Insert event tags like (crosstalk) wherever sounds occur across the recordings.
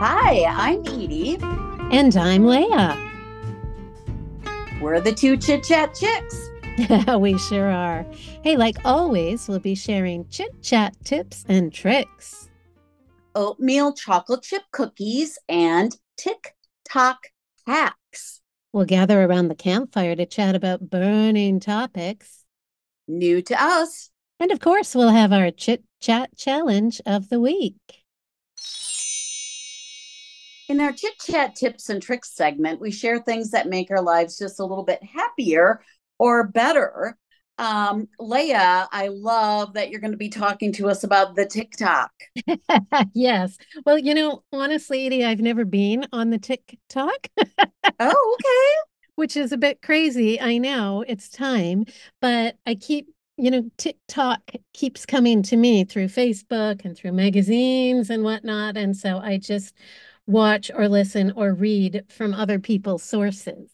Hi, I'm Eydie. And I'm Leah. We're the two chit chat chicks. (laughs) we sure are. Hey, like always, we'll be sharing chit chat tips and tricks. Oatmeal chocolate chip cookies and TikTok hacks. We'll gather around the campfire to chat about burning topics. New to us. And of course, we'll have our chit chat challenge of the week. In our chit chat tips and tricks segment, we share things that make our lives just a little bit happier or better. Um, Leah, I love that you're going to be talking to us about the TikTok. (laughs) yes. Well, you know, honestly, Eydie, I've never been on the TikTok. oh, (laughs) okay. Which is a bit crazy. I know it's time, but I keep you know, TikTok keeps coming to me through Facebook and through magazines and whatnot. And so I just watch or listen or read from other people's sources.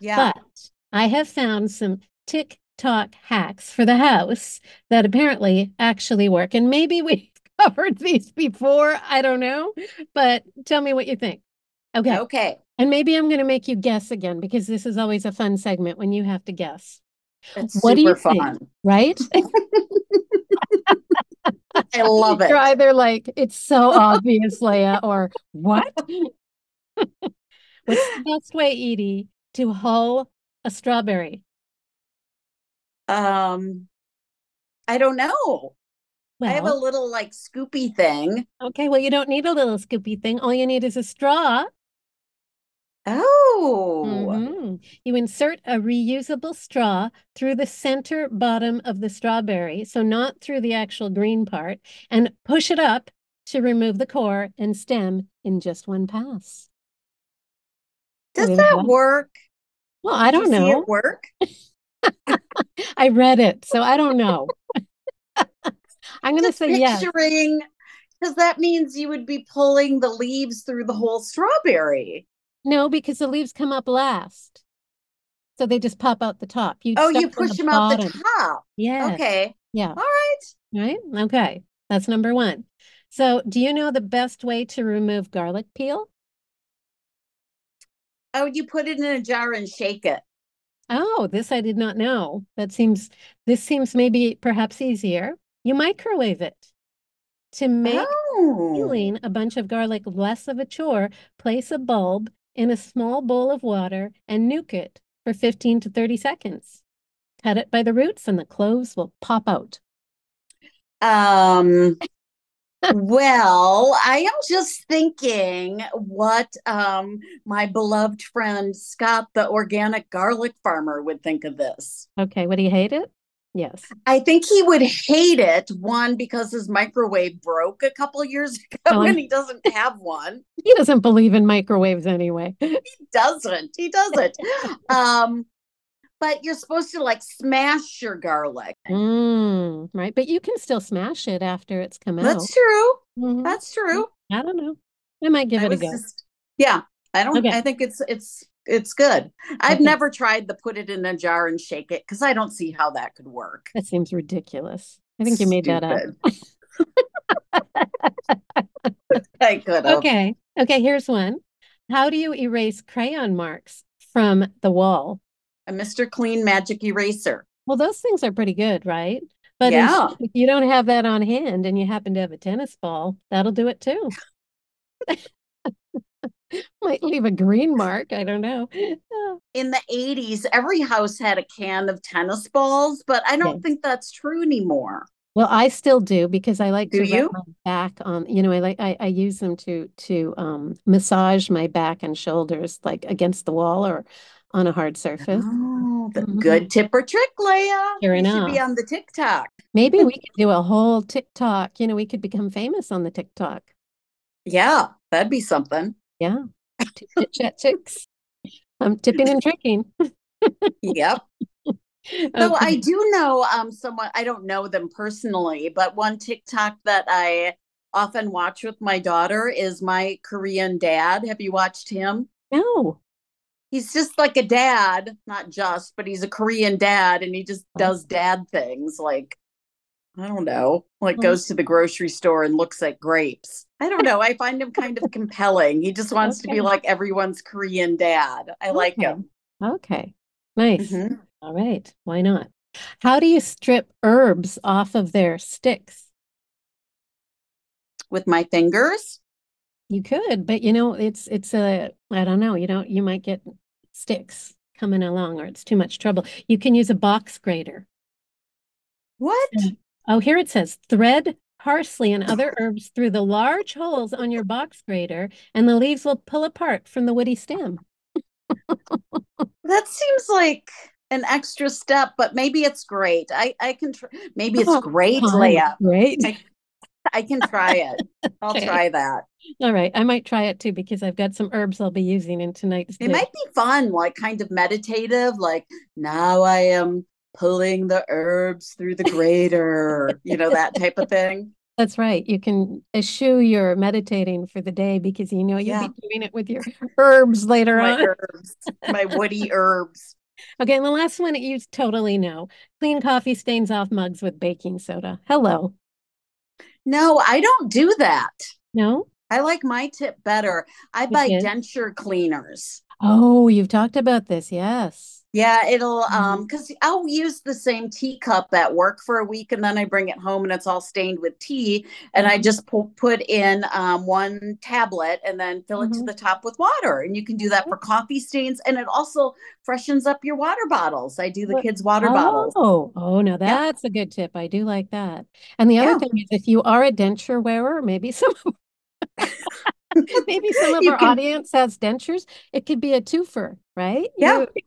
Yeah. But I have found some TikTok hacks for the house that apparently actually work. And maybe we've (laughs) covered these before. I don't know. But tell me what you think. Okay. Okay. And maybe I'm going to make you guess again because this is always a fun segment when you have to guess. It's what do you fun. Think, right? (laughs) I love it. You're either like, it's so (laughs) obvious, Leah, or what? (laughs) What's the best way, Eydie, to hoe a strawberry? Um, I don't know. Well, I have a little like scoopy thing. Okay, well, you don't need a little scoopy thing. All you need is a straw. Oh. Mm-hmm. You insert a reusable straw through the center bottom of the strawberry, so not through the actual green part, and push it up to remove the core and stem in just one pass. Does that work? Well, I don't know. it work? (laughs) I read it, so I don't know. (laughs) I'm going to say yes. because that means you would be pulling the leaves through the whole strawberry. No, because the leaves come up last. So they just pop out the top. You oh, you push the them bottom. out the top. Yeah. Okay. Yeah. All right. Right. Okay. That's number one. So, do you know the best way to remove garlic peel? Oh, you put it in a jar and shake it. Oh, this I did not know. That seems this seems maybe perhaps easier. You microwave it. To make oh. peeling a bunch of garlic less of a chore, place a bulb in a small bowl of water and nuke it for 15 to 30 seconds. Cut it by the roots and the cloves will pop out. Um, well, I am just thinking what um, my beloved friend Scott, the organic garlic farmer, would think of this. Okay, would he hate it? Yes. I think he would hate it. One, because his microwave broke a couple years (laughs) ago oh, and he doesn't have one. He doesn't believe in microwaves anyway. (laughs) he doesn't. He doesn't. um, but you're supposed to like smash your garlic. Mm, right. But you can still smash it after it's come out. That's true. Mm-hmm. That's true. I don't know. I might give I it a go. Just, yeah. I don't okay. I think it's it's it's good. I've okay. never tried to put it in a jar and shake it because I don't see how that could work. That seems ridiculous. I think you made that up. (laughs) I could. Okay. Okay, here's one. How do you erase crayon marks from the wall? A Mr. Clean Magic Eraser. Well, those things are pretty good, right? But yeah. if you don't have that on hand and you happen to have a tennis ball, that'll do it too. (laughs) (laughs) Might leave a green mark. I don't know. In the 80s, every house had a can of tennis balls, but I don't yes. think that's true anymore. Well, I still do because I like do to you? my back on, you know, I like I, I use them to to um massage my back and shoulders like against the wall or on a hard surface. Oh, mm-hmm. good tip or trick, Leah. Sure enough. should be on the TikTok. Maybe (laughs) we could do a whole TikTok. You know, we could become famous on the TikTok. Yeah, that'd be something. Yeah. Chat chicks. I'm tipping and drinking. yep. Okay. (laughs) So I do know um someone I don't know them personally, but one TikTok that I often watch with my daughter is my Korean dad. Have you watched him? No. He's just like a dad, not just, but he's a Korean dad and he just does dad things like I don't know, like goes to the grocery store and looks at grapes. I don't know. I find him kind of compelling. He just wants okay. to be like everyone's Korean dad. I okay. like him. Okay. Nice. Mm-hmm. All right. Why not? How do you strip herbs off of their sticks? With my fingers? You could, but you know, it's it's a I don't know, you know, you might get sticks coming along or it's too much trouble. You can use a box grater. What? Oh, here it says thread parsley and other (laughs) herbs through the large holes on your box grater, and the leaves will pull apart from the woody stem. (laughs) that seems like an extra step, but maybe it's great. I I can tr- maybe it's oh, (laughs) great, oh, Leah. Great. I, I can try it. I'll try that. All right. I might try it too because I've got some herbs I'll be using in tonight's. It dish. might be fun, like kind of meditative, like now I am pulling the herbs through the grater, you know, that type of thing. That's right. You can eschew your meditating for the day because you know you'll yeah. be doing it with your (laughs) herbs later my on. Herbs, my woody (laughs) herbs. Okay, and the last one you totally know. Clean coffee stains off mugs with baking soda. Hello. No, I don't do that. No? I like my tip better. I buy denture cleaners. Oh, you've talked about this. Yes. Yeah, it'll um because mm-hmm. I'll use the same teacup at work for a week and then I bring it home and it's all stained with tea and I mm-hmm. just pu- put in um, one tablet and then fill it mm-hmm. to the top with water and you can do that for coffee stains and it also freshens up your water bottles. I do the kids' water oh, bottles. Oh, oh, now that's yeah. a good tip. I do like that. And the other yeah. thing is, if you are a denture wearer, maybe some. (laughs) (laughs) maybe some of you our can... audience has dentures. It could be a twofer, right? Yeah. You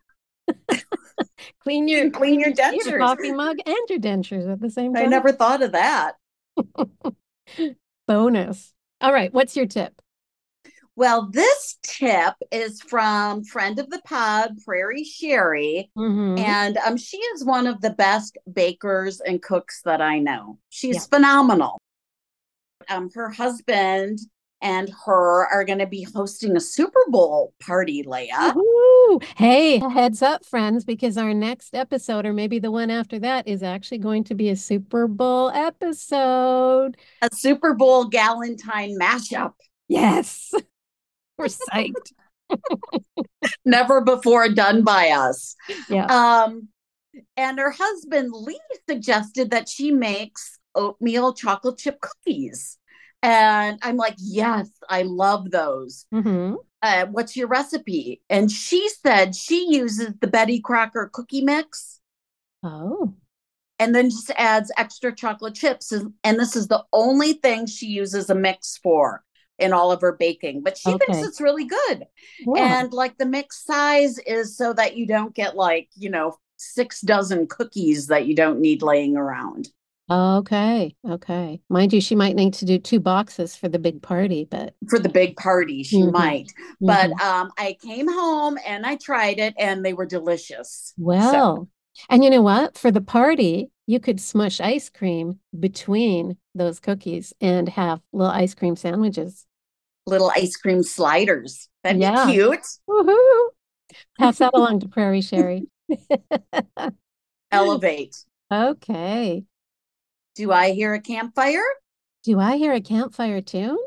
(laughs) clean your clean your dentures, your coffee mug, and your dentures at the same time. I never thought of that. (laughs) Bonus. All right, what's your tip? Well, this tip is from friend of the pod, Prairie Sherry, mm-hmm. and um, she is one of the best bakers and cooks that I know. She's yeah. phenomenal. Um, her husband and her are going to be hosting a Super Bowl party, Leah. Hey, heads up, friends, because our next episode, or maybe the one after that, is actually going to be a Super Bowl episode. A Super Bowl Galentine mashup. Yes. (laughs) We're psyched. (laughs) Never before done by us. Yeah. Um, and her husband Lee suggested that she makes oatmeal chocolate chip cookies. And I'm like, yes, I love those. Mm-hmm. Uh, what's your recipe? And she said she uses the Betty Crocker cookie mix. Oh. And then just adds extra chocolate chips. And this is the only thing she uses a mix for in all of her baking, but she okay. thinks it's really good. And like the mix size is so that you don't get like, you know, six dozen cookies that you don't need laying around. Okay. Okay. Mind you, she might need to do two boxes for the big party, but for the big party, she mm-hmm. might. But mm-hmm. um, I came home and I tried it and they were delicious. Well, so. and you know what? For the party, you could smush ice cream between those cookies and have little ice cream sandwiches. Little ice cream sliders. That'd yeah. be cute. Woohoo. Pass that along to Prairie (laughs) Sherry. (laughs) Elevate. Okay. Do I hear a campfire? Do I hear a campfire tune?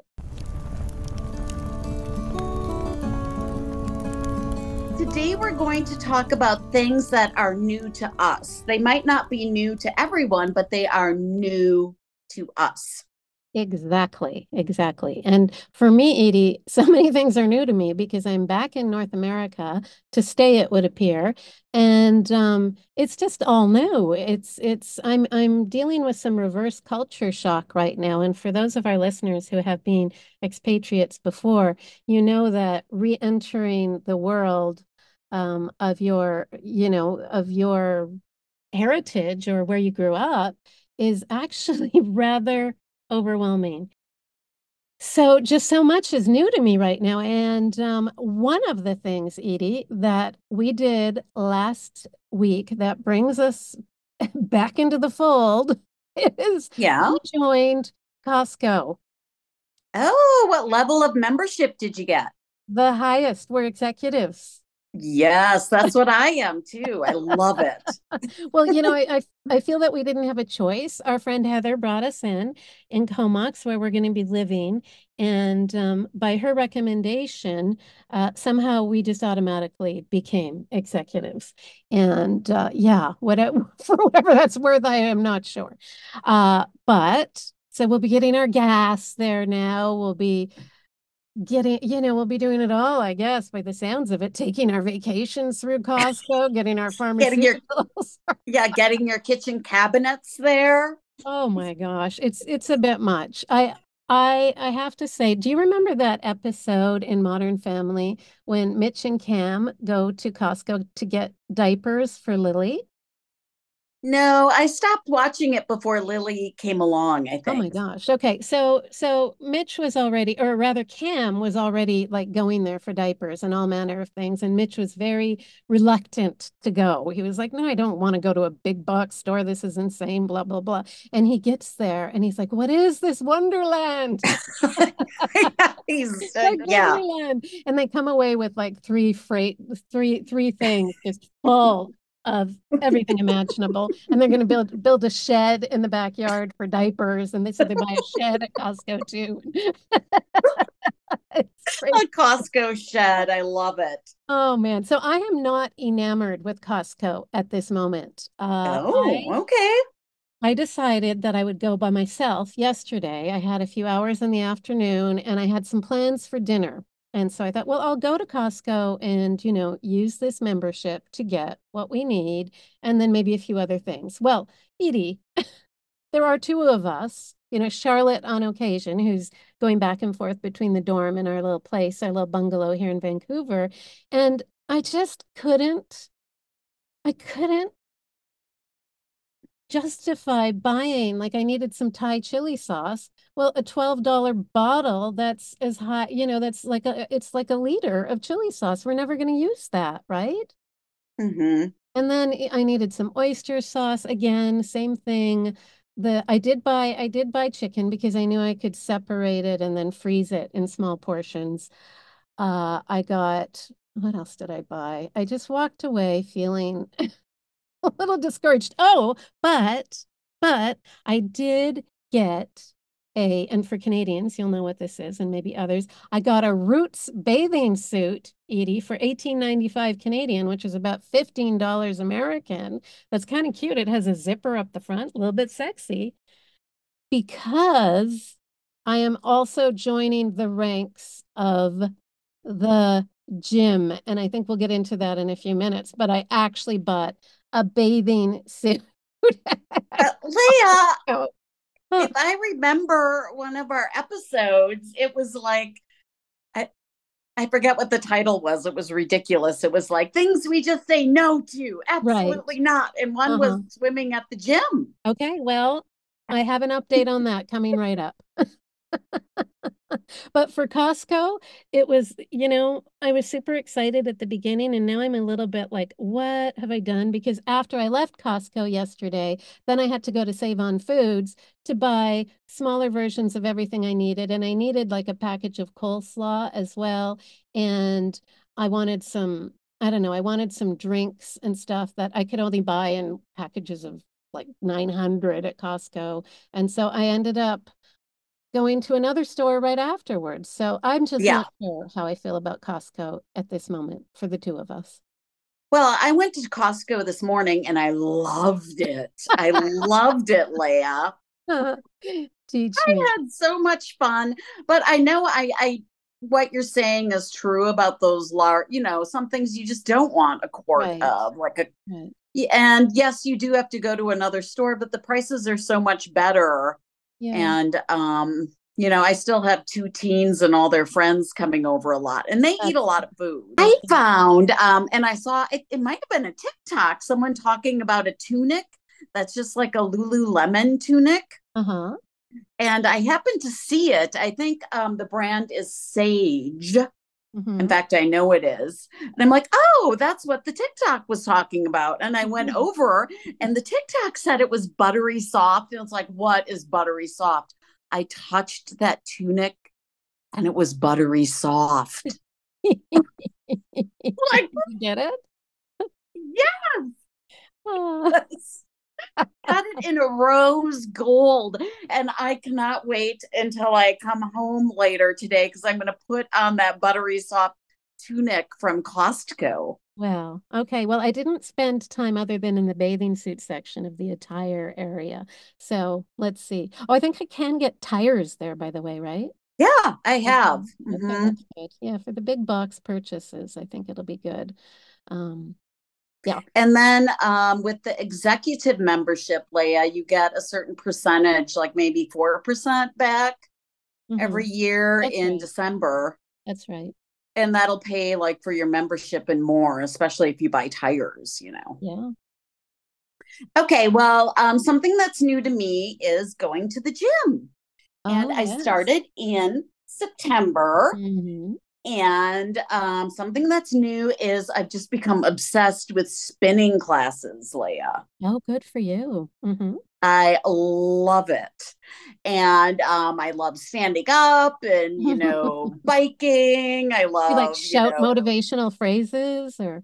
Today, we're going to talk about things that are new to us. They might not be new to everyone, but they are new to us. Exactly, exactly. And for me, Eydie, (laughs) so many things are new to me because I'm back in North America to stay, it would appear. And um, it's just all new. It's it's I'm I'm dealing with some reverse culture shock right now. And for those of our listeners who have been expatriates before, you know that re-entering the world um, of your, you know, of your heritage or where you grew up is actually (laughs) rather overwhelming. So, just so much is new to me right now. And um, one of the things, Eydie, that we did last week that brings us (laughs) back into the fold (laughs) is yeah. we joined Costco. Oh, what level of membership did you get? The highest. We're executives. Yes, that's what I am too. I love it. (laughs) well, you know, I, I, I feel that we didn't have a choice. Our friend Heather brought us in in Comox, where we're going to be living, and um, by her recommendation, uh, somehow we just automatically became executives. And uh, yeah, whatever (laughs) for whatever that's worth, I am not sure. Uh, but so we'll be getting our gas there now. We'll be getting, you know, we'll be doing it all, I guess, by the sounds of it, taking our vacations through Costco, getting our pharmaceuticals. (laughs) Getting your, (laughs) yeah, getting your kitchen cabinets there. Oh my gosh, it's it's a bit much. I I I have to say, do you remember that episode in Modern Family when Mitch and Cam go to Costco to get diapers for Lily? No, I stopped watching it before Lily came along, I think. Oh my gosh. Okay. So so Mitch was already or rather Cam was already like going there for diapers and all manner of things and Mitch was very reluctant to go. He was like, "No, I don't want to go to a big box store. This is insane, blah blah blah." And he gets there and he's like, "What is this wonderland?" (laughs) he's (laughs) like, yeah. Wonderland. And they come away with like three freight three three things just full of everything imaginable. And they're going to build build a shed in the backyard for diapers. And they said they buy a shed at Costco too. (laughs) a Costco shed. I love it. Oh man. So I am not enamored with Costco at this moment. Uh, oh, I, okay. I decided that I would go by myself yesterday. I had a few hours in the afternoon and I had some plans for dinner. And so I thought, well, I'll go to Costco and, you know, use this membership to get what we need and then maybe a few other things. Well, Eydie, (laughs) there are two of us, you know, Charlotte on occasion, who's going back and forth between the dorm and our little place, our little bungalow here in Vancouver. And I just couldn't, I couldn't justify buying like I needed some Thai chili sauce. Well, a $12 bottle that's as high, you know, that's like a it's like a liter of chili sauce. We're never going to use that, right? Mm-hmm. And then I needed some oyster sauce again, same thing. The I did buy I did buy chicken because I knew I could separate it and then freeze it in small portions. Uh, I got what else did I buy? I just walked away feeling (laughs) (laughs) a little discouraged. Oh, but but I did get a, and for Canadians, you'll know what this is, and maybe others. I got a Roots bathing suit, Eydie, for eighteen ninety five Canadian, which is about fifteen dollars American. That's kind of cute. It has a zipper up the front, a little bit sexy, because I am also joining the ranks of the gym, and I think we'll get into that in a few minutes. But I actually bought a bathing suit. uh, (laughs) Leah, oh. if I remember one of our episodes, it was like I I forget what the title was. It was ridiculous. It was like things we just say no to. Absolutely right. not. And one uh-huh. was swimming at the gym. Okay, well, I have an update on that coming right up. (laughs) (laughs) but for Costco, it was, you know, I was super excited at the beginning and now I'm a little bit like, what have I done? Because after I left Costco yesterday, then I had to go to Save on Foods to buy smaller versions of everything I needed. And I needed like a package of coleslaw as well. And I wanted some, I don't know, I wanted some drinks and stuff that I could only buy in packages of like 900 at Costco. And so I ended up going to another store right afterwards. So I'm just yeah. not sure how I feel about Costco at this moment for the two of us. Well, I went to Costco this morning and I loved it. I loved it, Leah. (laughs) Teach I had so much fun, but I know I, I what you're saying is true about those large, you know, some things you just don't want a quart right. of, like a right. and yes, you do have to go to another store, but the prices are so much better yeah. And um, you know, I still have two teens and all their friends coming over a lot, and they That's eat a lot of food. I found, um, and I saw it, it might have been a TikTok, someone talking about a tunic that's just like a Lululemon tunic. Uh-huh. And I happened to see it. I think um, the brand is Sage. Mm-hmm. In fact, I know it is. And I'm like, oh, that's what the TikTok was talking about. And I went mm-hmm. over and the TikTok said it was buttery soft. And it's like, what is buttery soft? I touched that tunic and it was buttery soft. (laughs) like, you get it? (laughs) Yes. Oh. Got it in a rose gold. And I cannot wait until I come home later today because I'm going to put on that buttery soft tunic from Costco. Well, okay. Well, I didn't spend time other than in the bathing suit section of the attire area. So let's see. Oh, I think I can get tires there, by the way, right? Yeah, I have. Okay, okay. Yeah, for the big box purchases, I think it'll be good. Um, yeah. And then um, with the executive membership, Leah, you get a certain percentage, like maybe 4% back Mhm. every year That's in right. December. That's right. And that'll pay like for your membership and more, especially if you buy tires, you know. Yeah. Okay, well, um, something that's new to me is going to the gym. And Oh, I yes. started in September. Mhm. And um, something that's new is I've just become obsessed with spinning classes, Leah. Oh, good for you. hmm I love it. And um, I love standing up and, you know, (laughs) biking. I love, You like you shout know, motivational phrases or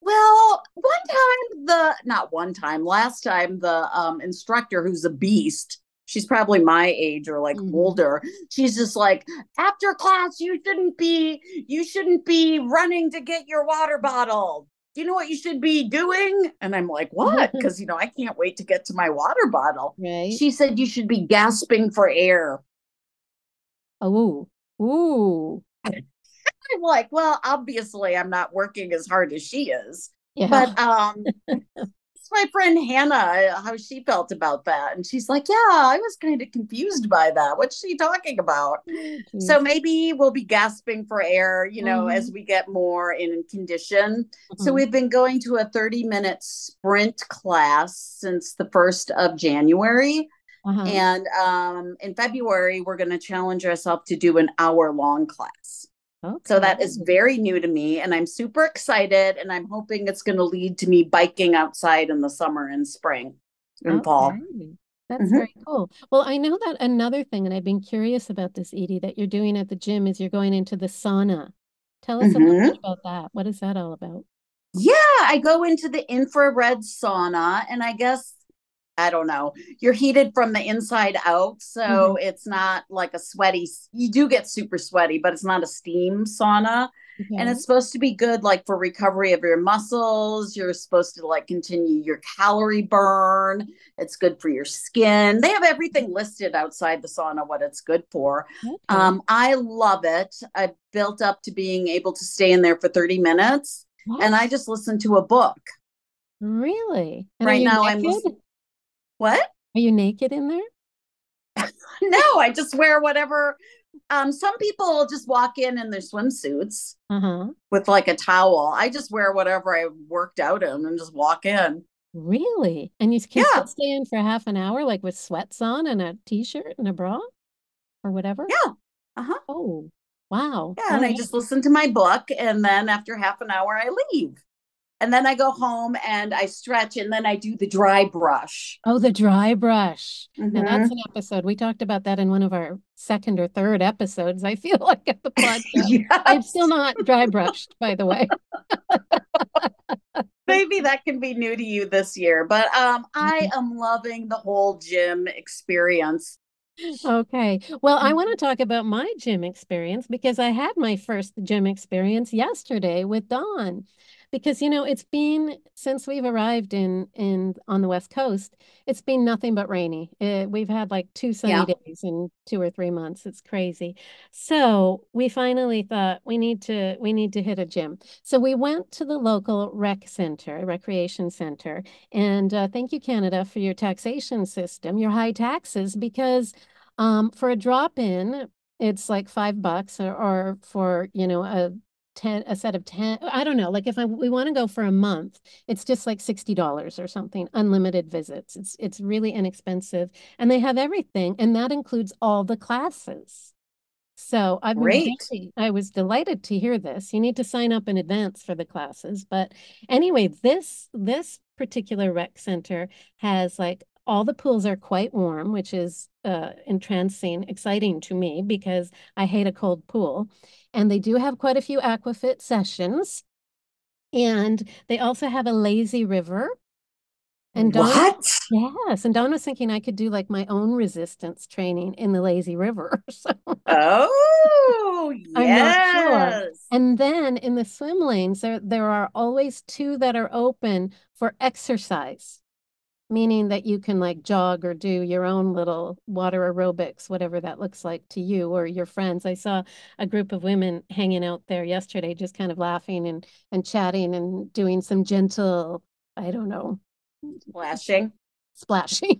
well, one time the, not one time, last time the um, instructor who's a beast, she's probably my age or like Mhm. older. She's just like, after class, you shouldn't be, you shouldn't be running to get your water bottle. Do you know what you should be doing? And I'm like, what? (laughs) Because, you know, I can't wait to get to my water bottle. right? She said you should be gasping for air. Oh, ooh. (laughs) I'm like, well, obviously I'm not working as hard as she is. Yeah. But um (laughs) it's my friend Hannah, how she felt about that. And she's like, Yeah, I was kind of confused by that. What's she talking about? So maybe we'll be gasping for air, you know, Mhm. as we get more in condition. So Mhm. we've been going to a 30 minute sprint class since the 1st of January. Uh-huh. And um, in February, we're going to challenge ourselves to do an hour long class. So that is very new to me. And I'm super excited. And I'm hoping it's going to lead to me biking outside in the summer and spring and fall. Okay. That's Mhm. very cool. Well, I know that another thing, and I've been curious about this, Eydie, that you're doing at the gym is you're going into the sauna. Tell us a little Mhm. bit about that. What is that all about? Yeah, I go into the infrared sauna, and I guess I don't know. You're heated from the inside out, so it's not like a sweaty. You do get super sweaty, but it's not a steam sauna. And it's supposed to be good like for recovery of your muscles. You're supposed to like continue your calorie burn. It's good for your skin. They have everything listed outside the sauna what it's good for. Okay. Um, I love it. I built up to being able to stay in there for 30 minutes and I just listened to a book. Really? And Right now I'm naked? listening. What? Are you naked in there? (laughs) No, I just wear whatever. Um, some people just walk in in their swimsuits Uh-huh. with like a towel. I just wear whatever I worked out in and just walk in. Really? And you can Yeah, stay in for half an hour, like with sweats on and a t-shirt and a bra or whatever? yeah. Uh-huh. Oh, wow. Yeah, All and I just listen to my book, and then after half an hour, I leave. And then I go home and I stretch, and then I do the dry brush. Oh, the dry brush. Now mm-hmm. that's an episode. We talked about that in one of our second or third episodes, I feel (laughs) like at the podcast. I'm still not dry brushed, by the way. (laughs) maybe that can be new to you this year, but um, I mm-hmm. am loving the whole gym experience. Okay. Well, I want to mm-hmm. talk about my gym experience because I had my first gym experience yesterday with Dawn. Because, you know, it's been since we've arrived in in on the West Coast, it's been nothing but rainy. Uh, we've had like two sunny Yeah. days in two or three months. It's crazy. So we finally thought we need to we need to hit a gym. So we went to the local rec center, recreation center, and uh, thank you, Canada, for your taxation system, your high taxes, because um, for a drop in, it's like five bucks, or, or for, you know, a 10, a set of 10, I don't know. Like if I we want to go for a month, it's just like $60 or something, unlimited visits. It's it's really inexpensive. And they have everything, and that includes all the classes. So I've Great. I was delighted to hear this. You need to sign up in advance for the classes. But anyway, this this particular rec center has like all the pools are quite warm, which is uh, entrancing, exciting to me because I hate a cold pool. And they do have quite a few aquafit sessions. And they also have a lazy river. And Dawn, what? Yes, and Dawn was thinking I could do like my own resistance training in the lazy river. (laughs) So oh, (laughs) yes. Sure. And then in the swim lanes, there there are always two that are open for exercise meaning that you can like jog or do your own little water aerobics, whatever that looks like to you or your friends. I saw a group of women hanging out there yesterday, just kind of laughing and and chatting and doing some gentle, I don't know, splashing. Splashing.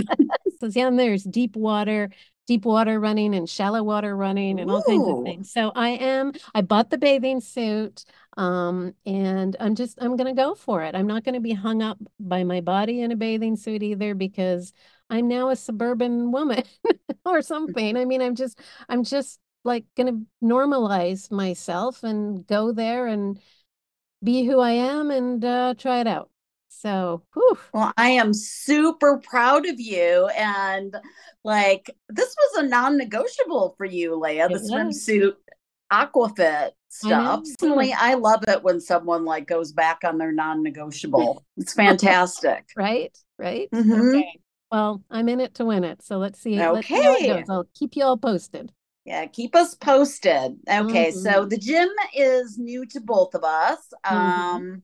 (laughs) so yeah, there's deep water deep water running and shallow water running and all kinds of things. So I am, I bought the bathing suit um, and I'm just, I'm going to go for it. I'm not going to be hung up by my body in a bathing suit either because I'm now a suburban woman (laughs) or something. I mean, I'm just, I'm just like going to normalize myself and go there and be who I am and uh, try it out. So, whew. well, I am super proud of you. And like, this was a non negotiable for you, Leah, the swimsuit aquafit stuff. Personally, I love it when someone like goes back on their non negotiable. (laughs) it's fantastic. right? Right? Mm-hmm. Okay. Well, I'm in it to win it. So let's see. Okay. Let's see how it goes. I'll keep you all posted. Yeah, keep us posted. Okay, mm-hmm. so the gym is new to both of us. Mm-hmm.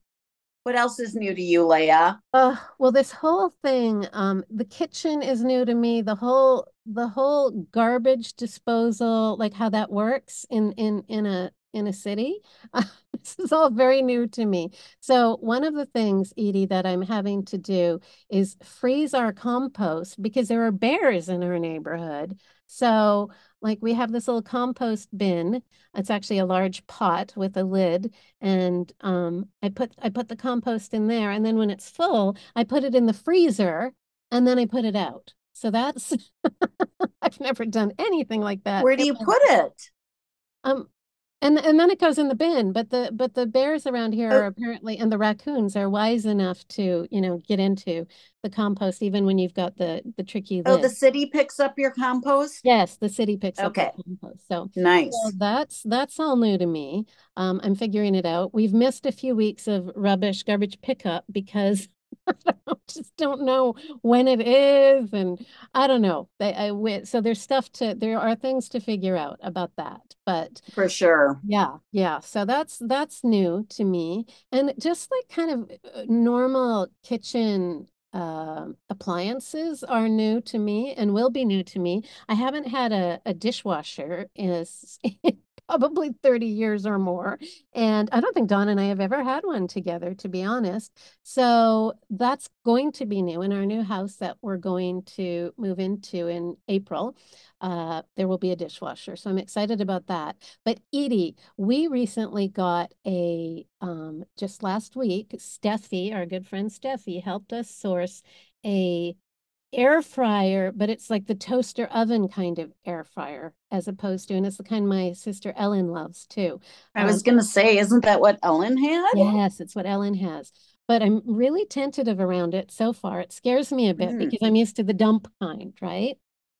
What else is new to you, Leah? Uh, well, this whole thing, um, the kitchen is new to me. The whole the whole garbage disposal, like how that works in in in a in a city. (laughs) This is all very new to me. So one of the things, Eydie, that I'm having to do is freeze our compost because there are bears in our neighborhood. So like we have this little compost bin. It's actually a large pot with a lid. And um, I put I put the compost in there. And then when it's full, I put it in the freezer and then I put it out. So that's (laughs) I've never done anything like that. Where do you put it? Um, and and then it goes in the bin but the but the bears around here are oh. apparently and the raccoons are wise enough to you know get into the compost even when you've got the the tricky lid. oh the city picks up your compost yes the city picks okay. up the compost so nice so that's that's all new to me um i'm figuring it out we've missed a few weeks of rubbish garbage pickup because (laughs) just don't know when it is, and I don't know. They, I, so there's stuff to there are things to figure out about that, but for sure, yeah, yeah. So that's that's new to me, and just like kind of uh, normal kitchen uh, appliances are new to me and will be new to me. I haven't had a, a dishwasher is (laughs) probably 30 years or more. And I don't think Dawn and I have ever had one together, to be honest. So that's going to be new in our new house that we're going to move into in April. Uh, there will be a dishwasher. So I'm excited about that. But Eydie, we recently got a, um, just last week, Steffi, our good friend Steffi, helped us source a air fryer, but it's like the toaster oven kind of air fryer as opposed to, and it's the kind my sister Ellen loves too. I was um, going to say, isn't that what Ellen had? Yes, it's what Ellen has. But I'm really tentative around it so far. It scares me a bit mm. because I'm used to the dump kind, right?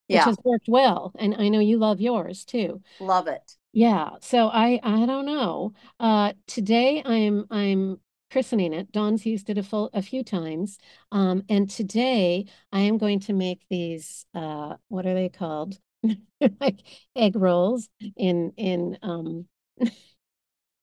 Yeah. Which has worked well. And I know you love yours too. Love it. Yeah. So I I don't know. Uh today I'm I'm christening it. Dawn's used it a, full, a few times. Um, and today I am going to make these, uh, what are they called? (laughs) like egg rolls in, in, um, (laughs)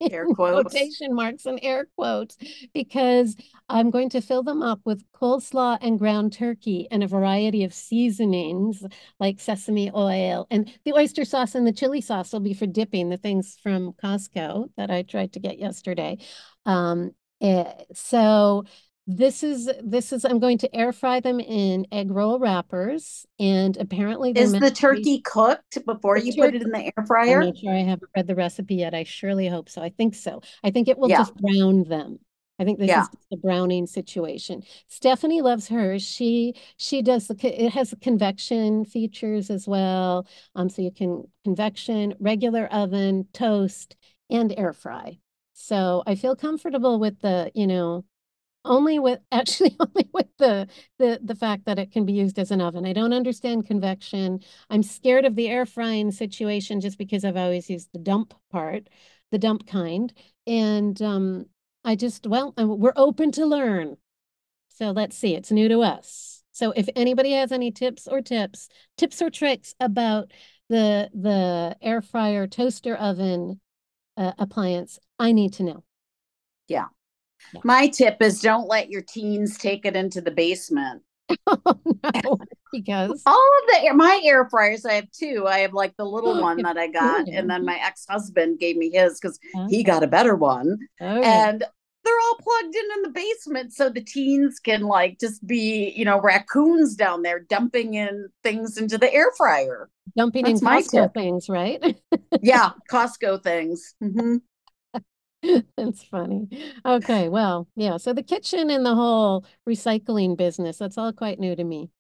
air quotes. quotation marks and air quotes because I'm going to fill them up with coleslaw and ground turkey and a variety of seasonings like sesame oil and the oyster sauce and the chili sauce will be for dipping the things from Costco that I tried to get yesterday. Um, so this is this is I'm going to air fry them in egg roll wrappers, and apparently is the turkey be, cooked before you turkey, put it in the air fryer? I'm not sure. I haven't read the recipe yet. I surely hope so. I think so. I think it will yeah. just brown them. I think this yeah. is the browning situation. Stephanie loves hers. She she does the it has convection features as well. Um, so you can convection, regular oven, toast, and air fry. So I feel comfortable with the, you know, only with (laughs) actually only with the the the fact that it can be used as an oven. I don't understand convection. I'm scared of the air frying situation just because I've always used the dump part, the dump kind. And um I just well, we're open to learn. So let's see. It's new to us. So if anybody has any tips or tips, tips or tricks about the the air fryer toaster oven uh, appliance, I need to know. Yeah. yeah. My tip is don't let your teens take it into the basement. (laughs) oh, no, because (laughs) all of the my air fryers, I have two. I have like the little (laughs) one that I got, and then my ex husband gave me his because he got a better one. Okay. And they're all plugged in in the basement so the teens can like just be you know raccoons down there dumping in things into the air fryer dumping That's in Costco things right (laughs) yeah Costco things mm-hmm. That's funny. Okay, well, yeah. So the kitchen and the whole recycling business, that's all quite new to me.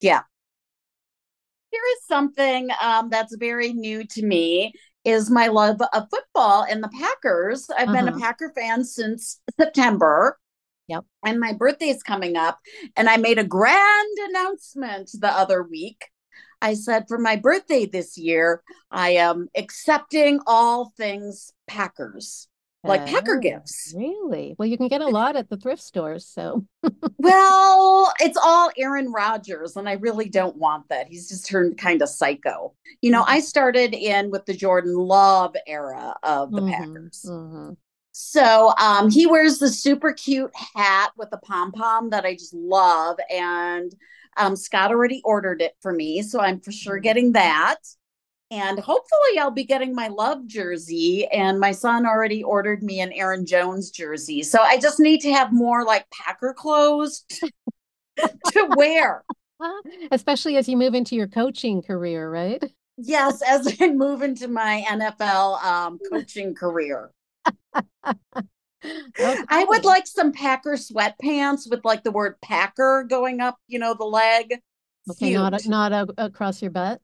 Yeah. Here is something um, that's very new to me is my love of football and the Packers. I've uh-huh. been a uh-huh. Packer fan since September. Yep. And my birthday is coming up. And I made a grand announcement the other week. I said, for my birthday this year, I am accepting all things Packers like Packer oh, gifts. Really? Well, you can get a lot at the thrift stores. So, (laughs) well, it's all Aaron Rodgers, and I really don't want that. He's just turned kind of psycho. You know, mm-hmm. I started in with the Jordan Love era of the mm-hmm. Packers. Mm-hmm. So um, he wears the super cute hat with the pom pom that I just love. And um, Scott already ordered it for me. So I'm for sure mm-hmm. getting that and hopefully I'll be getting my love jersey. And my son already ordered me an Aaron Jones jersey. So I just need to have more like Packer clothes (laughs) to wear. (laughs) Especially as you move into your coaching career, right? Yes, as I move into my NFL um, coaching career. (laughs) Okay. I would like some Packer sweatpants with like the word Packer going up, you know, the leg. Okay, Cute. not not a, across your butt.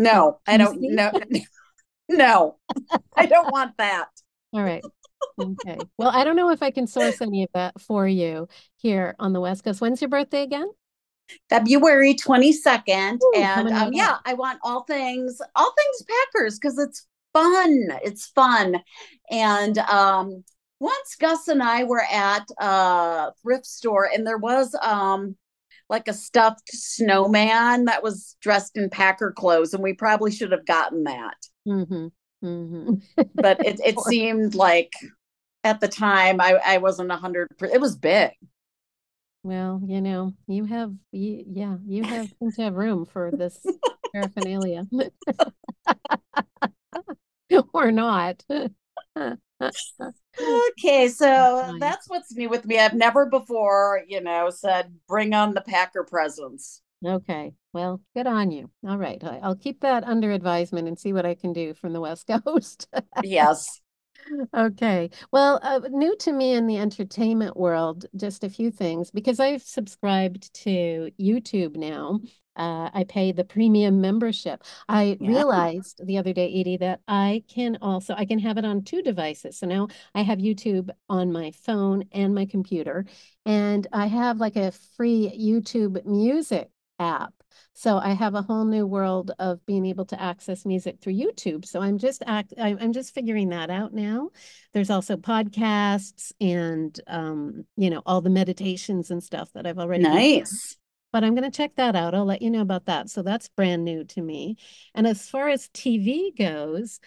(laughs) No, I don't know. no, I don't want that. All right. Okay. Well, I don't know if I can source any of that for you here on the West Coast. When's your birthday again? February 22nd. Ooh, and um, yeah, I want all things, all things Packers because it's fun. It's fun. And um, once Gus and I were at a thrift store and there was um like a stuffed snowman that was dressed in Packer clothes, and we probably should have gotten that. Mm-hmm. Mm-hmm. but it, (laughs) it seemed like at the time I, I wasn't a hundred. It was big. Well, you know, you have, you, yeah, you have (laughs) to have room for this (laughs) paraphernalia, or not (laughs) okay, so that's what's new with me. I've never before, you know, said bring on the Packer presence. Okay, well, good on you. All right, I'll keep that under advisement and see what I can do from the West (laughs) Coast. yes. (laughs) Okay. Well, uh, new to me in the entertainment world, just a few things because I've subscribed to YouTube now uh, I pay the premium membership. I yeah. realized the other day, Eydie, that I can also I can have it on two devices. So now I have YouTube on my phone and my computer, and I have like a free YouTube Music app. So I have a whole new world of being able to access music through YouTube. So I'm just act I'm just figuring that out now. There's also podcasts and um, you know, all the meditations and stuff that I've already nice but I'm going to check that out. I'll let you know about that. So that's brand new to me. And as far as TV goes,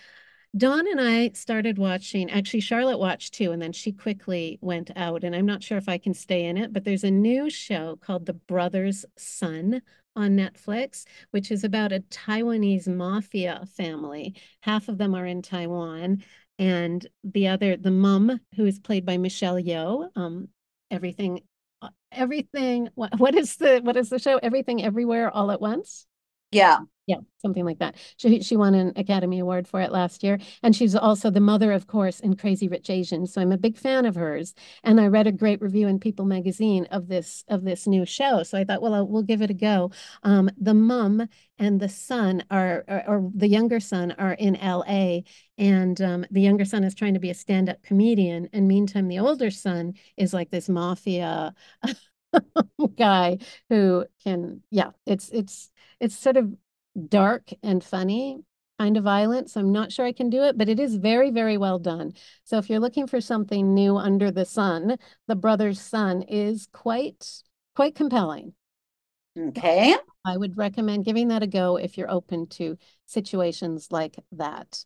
Dawn and I started watching, actually, Charlotte watched too, and then she quickly went out. And I'm not sure if I can stay in it, but there's a new show called The Brothers Sun on Netflix, which is about a Taiwanese mafia family. Half of them are in Taiwan. And the other, the mom, who is played by Michelle Yeoh, um, everything everything (laughs) what, is the what is the show? Everything everywhere all at once? Yeah Yeah, something like that. She she won an Academy Award for it last year, and she's also the mother, of course, in Crazy Rich Asians. So I'm a big fan of hers, and I read a great review in People Magazine of this of this new show. So I thought, well, I'll, we'll give it a go. Um, the mom and the son are, or, or the younger son are in L.A. and um, the younger son is trying to be a stand-up comedian, and meantime, the older son is like this mafia. (laughs) guy who can yeah it's it's it's sort of dark and funny, kind of violent. So I'm not sure I can do it, but it is very, very well done. So if you're looking for something new under the sun, The Brothers Sun is quite, quite compelling. Okay. I would recommend giving that a go if you're open to situations like that.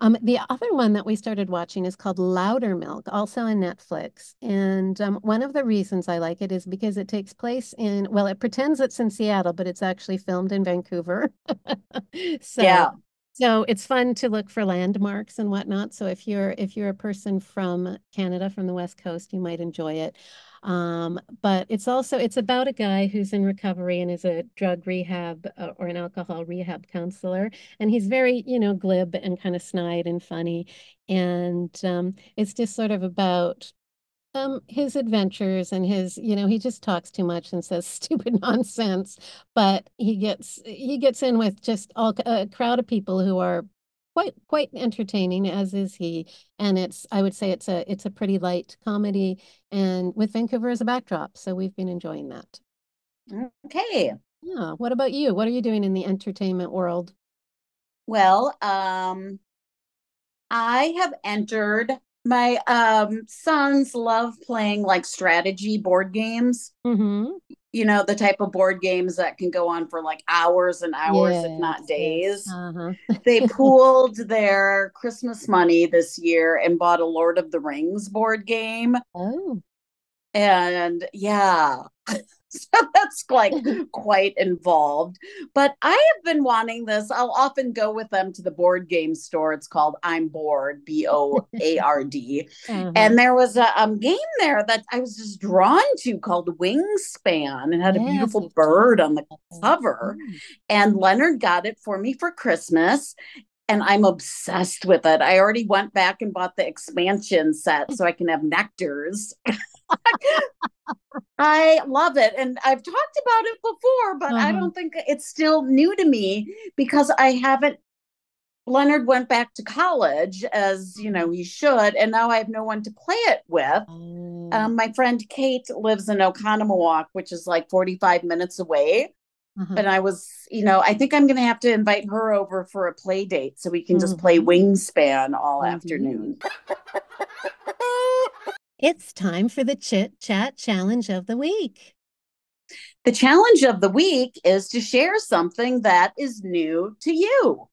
Um, the other one that we started watching is called Loudermilk, also on Netflix. And um, one of the reasons I like it is because it takes place in, well, it pretends it's in Seattle, but it's actually filmed in Vancouver. (laughs) so, yeah. So it's fun to look for landmarks and whatnot. So if you're if you're a person from Canada, from the West Coast, you might enjoy it. Um, but it's also it's about a guy who's in recovery and is a drug rehab uh, or an alcohol rehab counselor, and he's very you know glib and kind of snide and funny, and um, it's just sort of about um his adventures and his you know he just talks too much and says (laughs) stupid nonsense but he gets he gets in with just all a crowd of people who are quite quite entertaining as is he. And it's i would say it's a it's a pretty light comedy and with vancouver as a backdrop so we've been enjoying that. Okay. Yeah what about you? What are you doing in the entertainment world? Well um i have entered my um sons love playing like strategy board games. Mm-hmm. You know the type of board games that can go on for like hours and hours yes, if not days yes. uh-huh. they (laughs) pooled their christmas money this year and bought a lord of the rings board game oh and yeah (laughs) (laughs) so that's like (laughs) quite involved. But I have been wanting this. I'll often go with them to the board game store. It's called I'm Bored, B O A R D. Mm-hmm. (laughs) And there was a um, game there that I was just drawn to called Wingspan and had yes, a beautiful bird on the cover. Mm. And Leonard got it for me for Christmas and I'm obsessed with it. I already went back and bought the expansion set so I can have nectars. I love it. And I've talked about it before, but uh-huh. I don't think it's still new to me because I haven't. Leonard went back to college as you know he should, and now I have no one to play it with. Um, oh. my friend Kate lives in Oconomowoc, which is like 45 minutes away. Uh-huh. And I was, you know, I think I'm going to have to invite her over for a play date so we can just play mm-hmm. Wingspan all mm-hmm. afternoon. It's time for the Chit Chat Challenge of the Week. The challenge of the week is to share something that is new to you.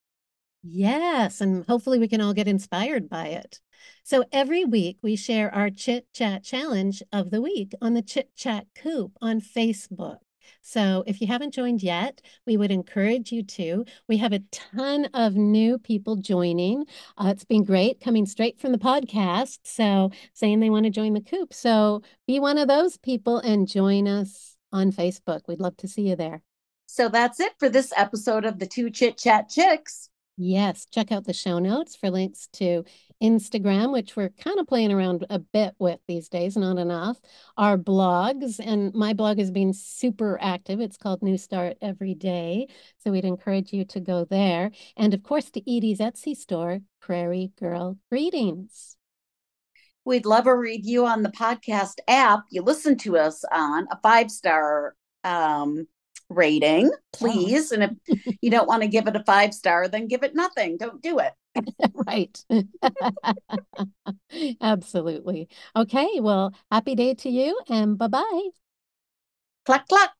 Yes, and hopefully we can all get inspired by it. So every week we share our Chit Chat Challenge of the Week on the Chit Chat Coop on Facebook. So if you haven't joined yet, we would encourage you to. We have a ton of new people joining. Uh, it's been great coming straight from the podcast. So saying they want to join the coop. So be one of those people and join us on Facebook. We'd love to see you there. So that's it for this episode of the Two Chit Chat Chicks. Yes, check out the show notes for links to Instagram, which we're kind of playing around a bit with these days, not enough. Our blogs, and my blog has been super active. It's called New Start Every Day. So we'd encourage you to go there. And of course, to Eydie's Etsy store, Prairie Girl Greetings. We'd love a review on the podcast app you listen to us on, a five star um, rating, oh. please. Oh. And if (laughs) you don't want to give it a five star, then give it nothing. Don't do it. (laughs) right. (laughs) Absolutely. Okay. Well, happy day to you and bye bye. Cluck, cluck.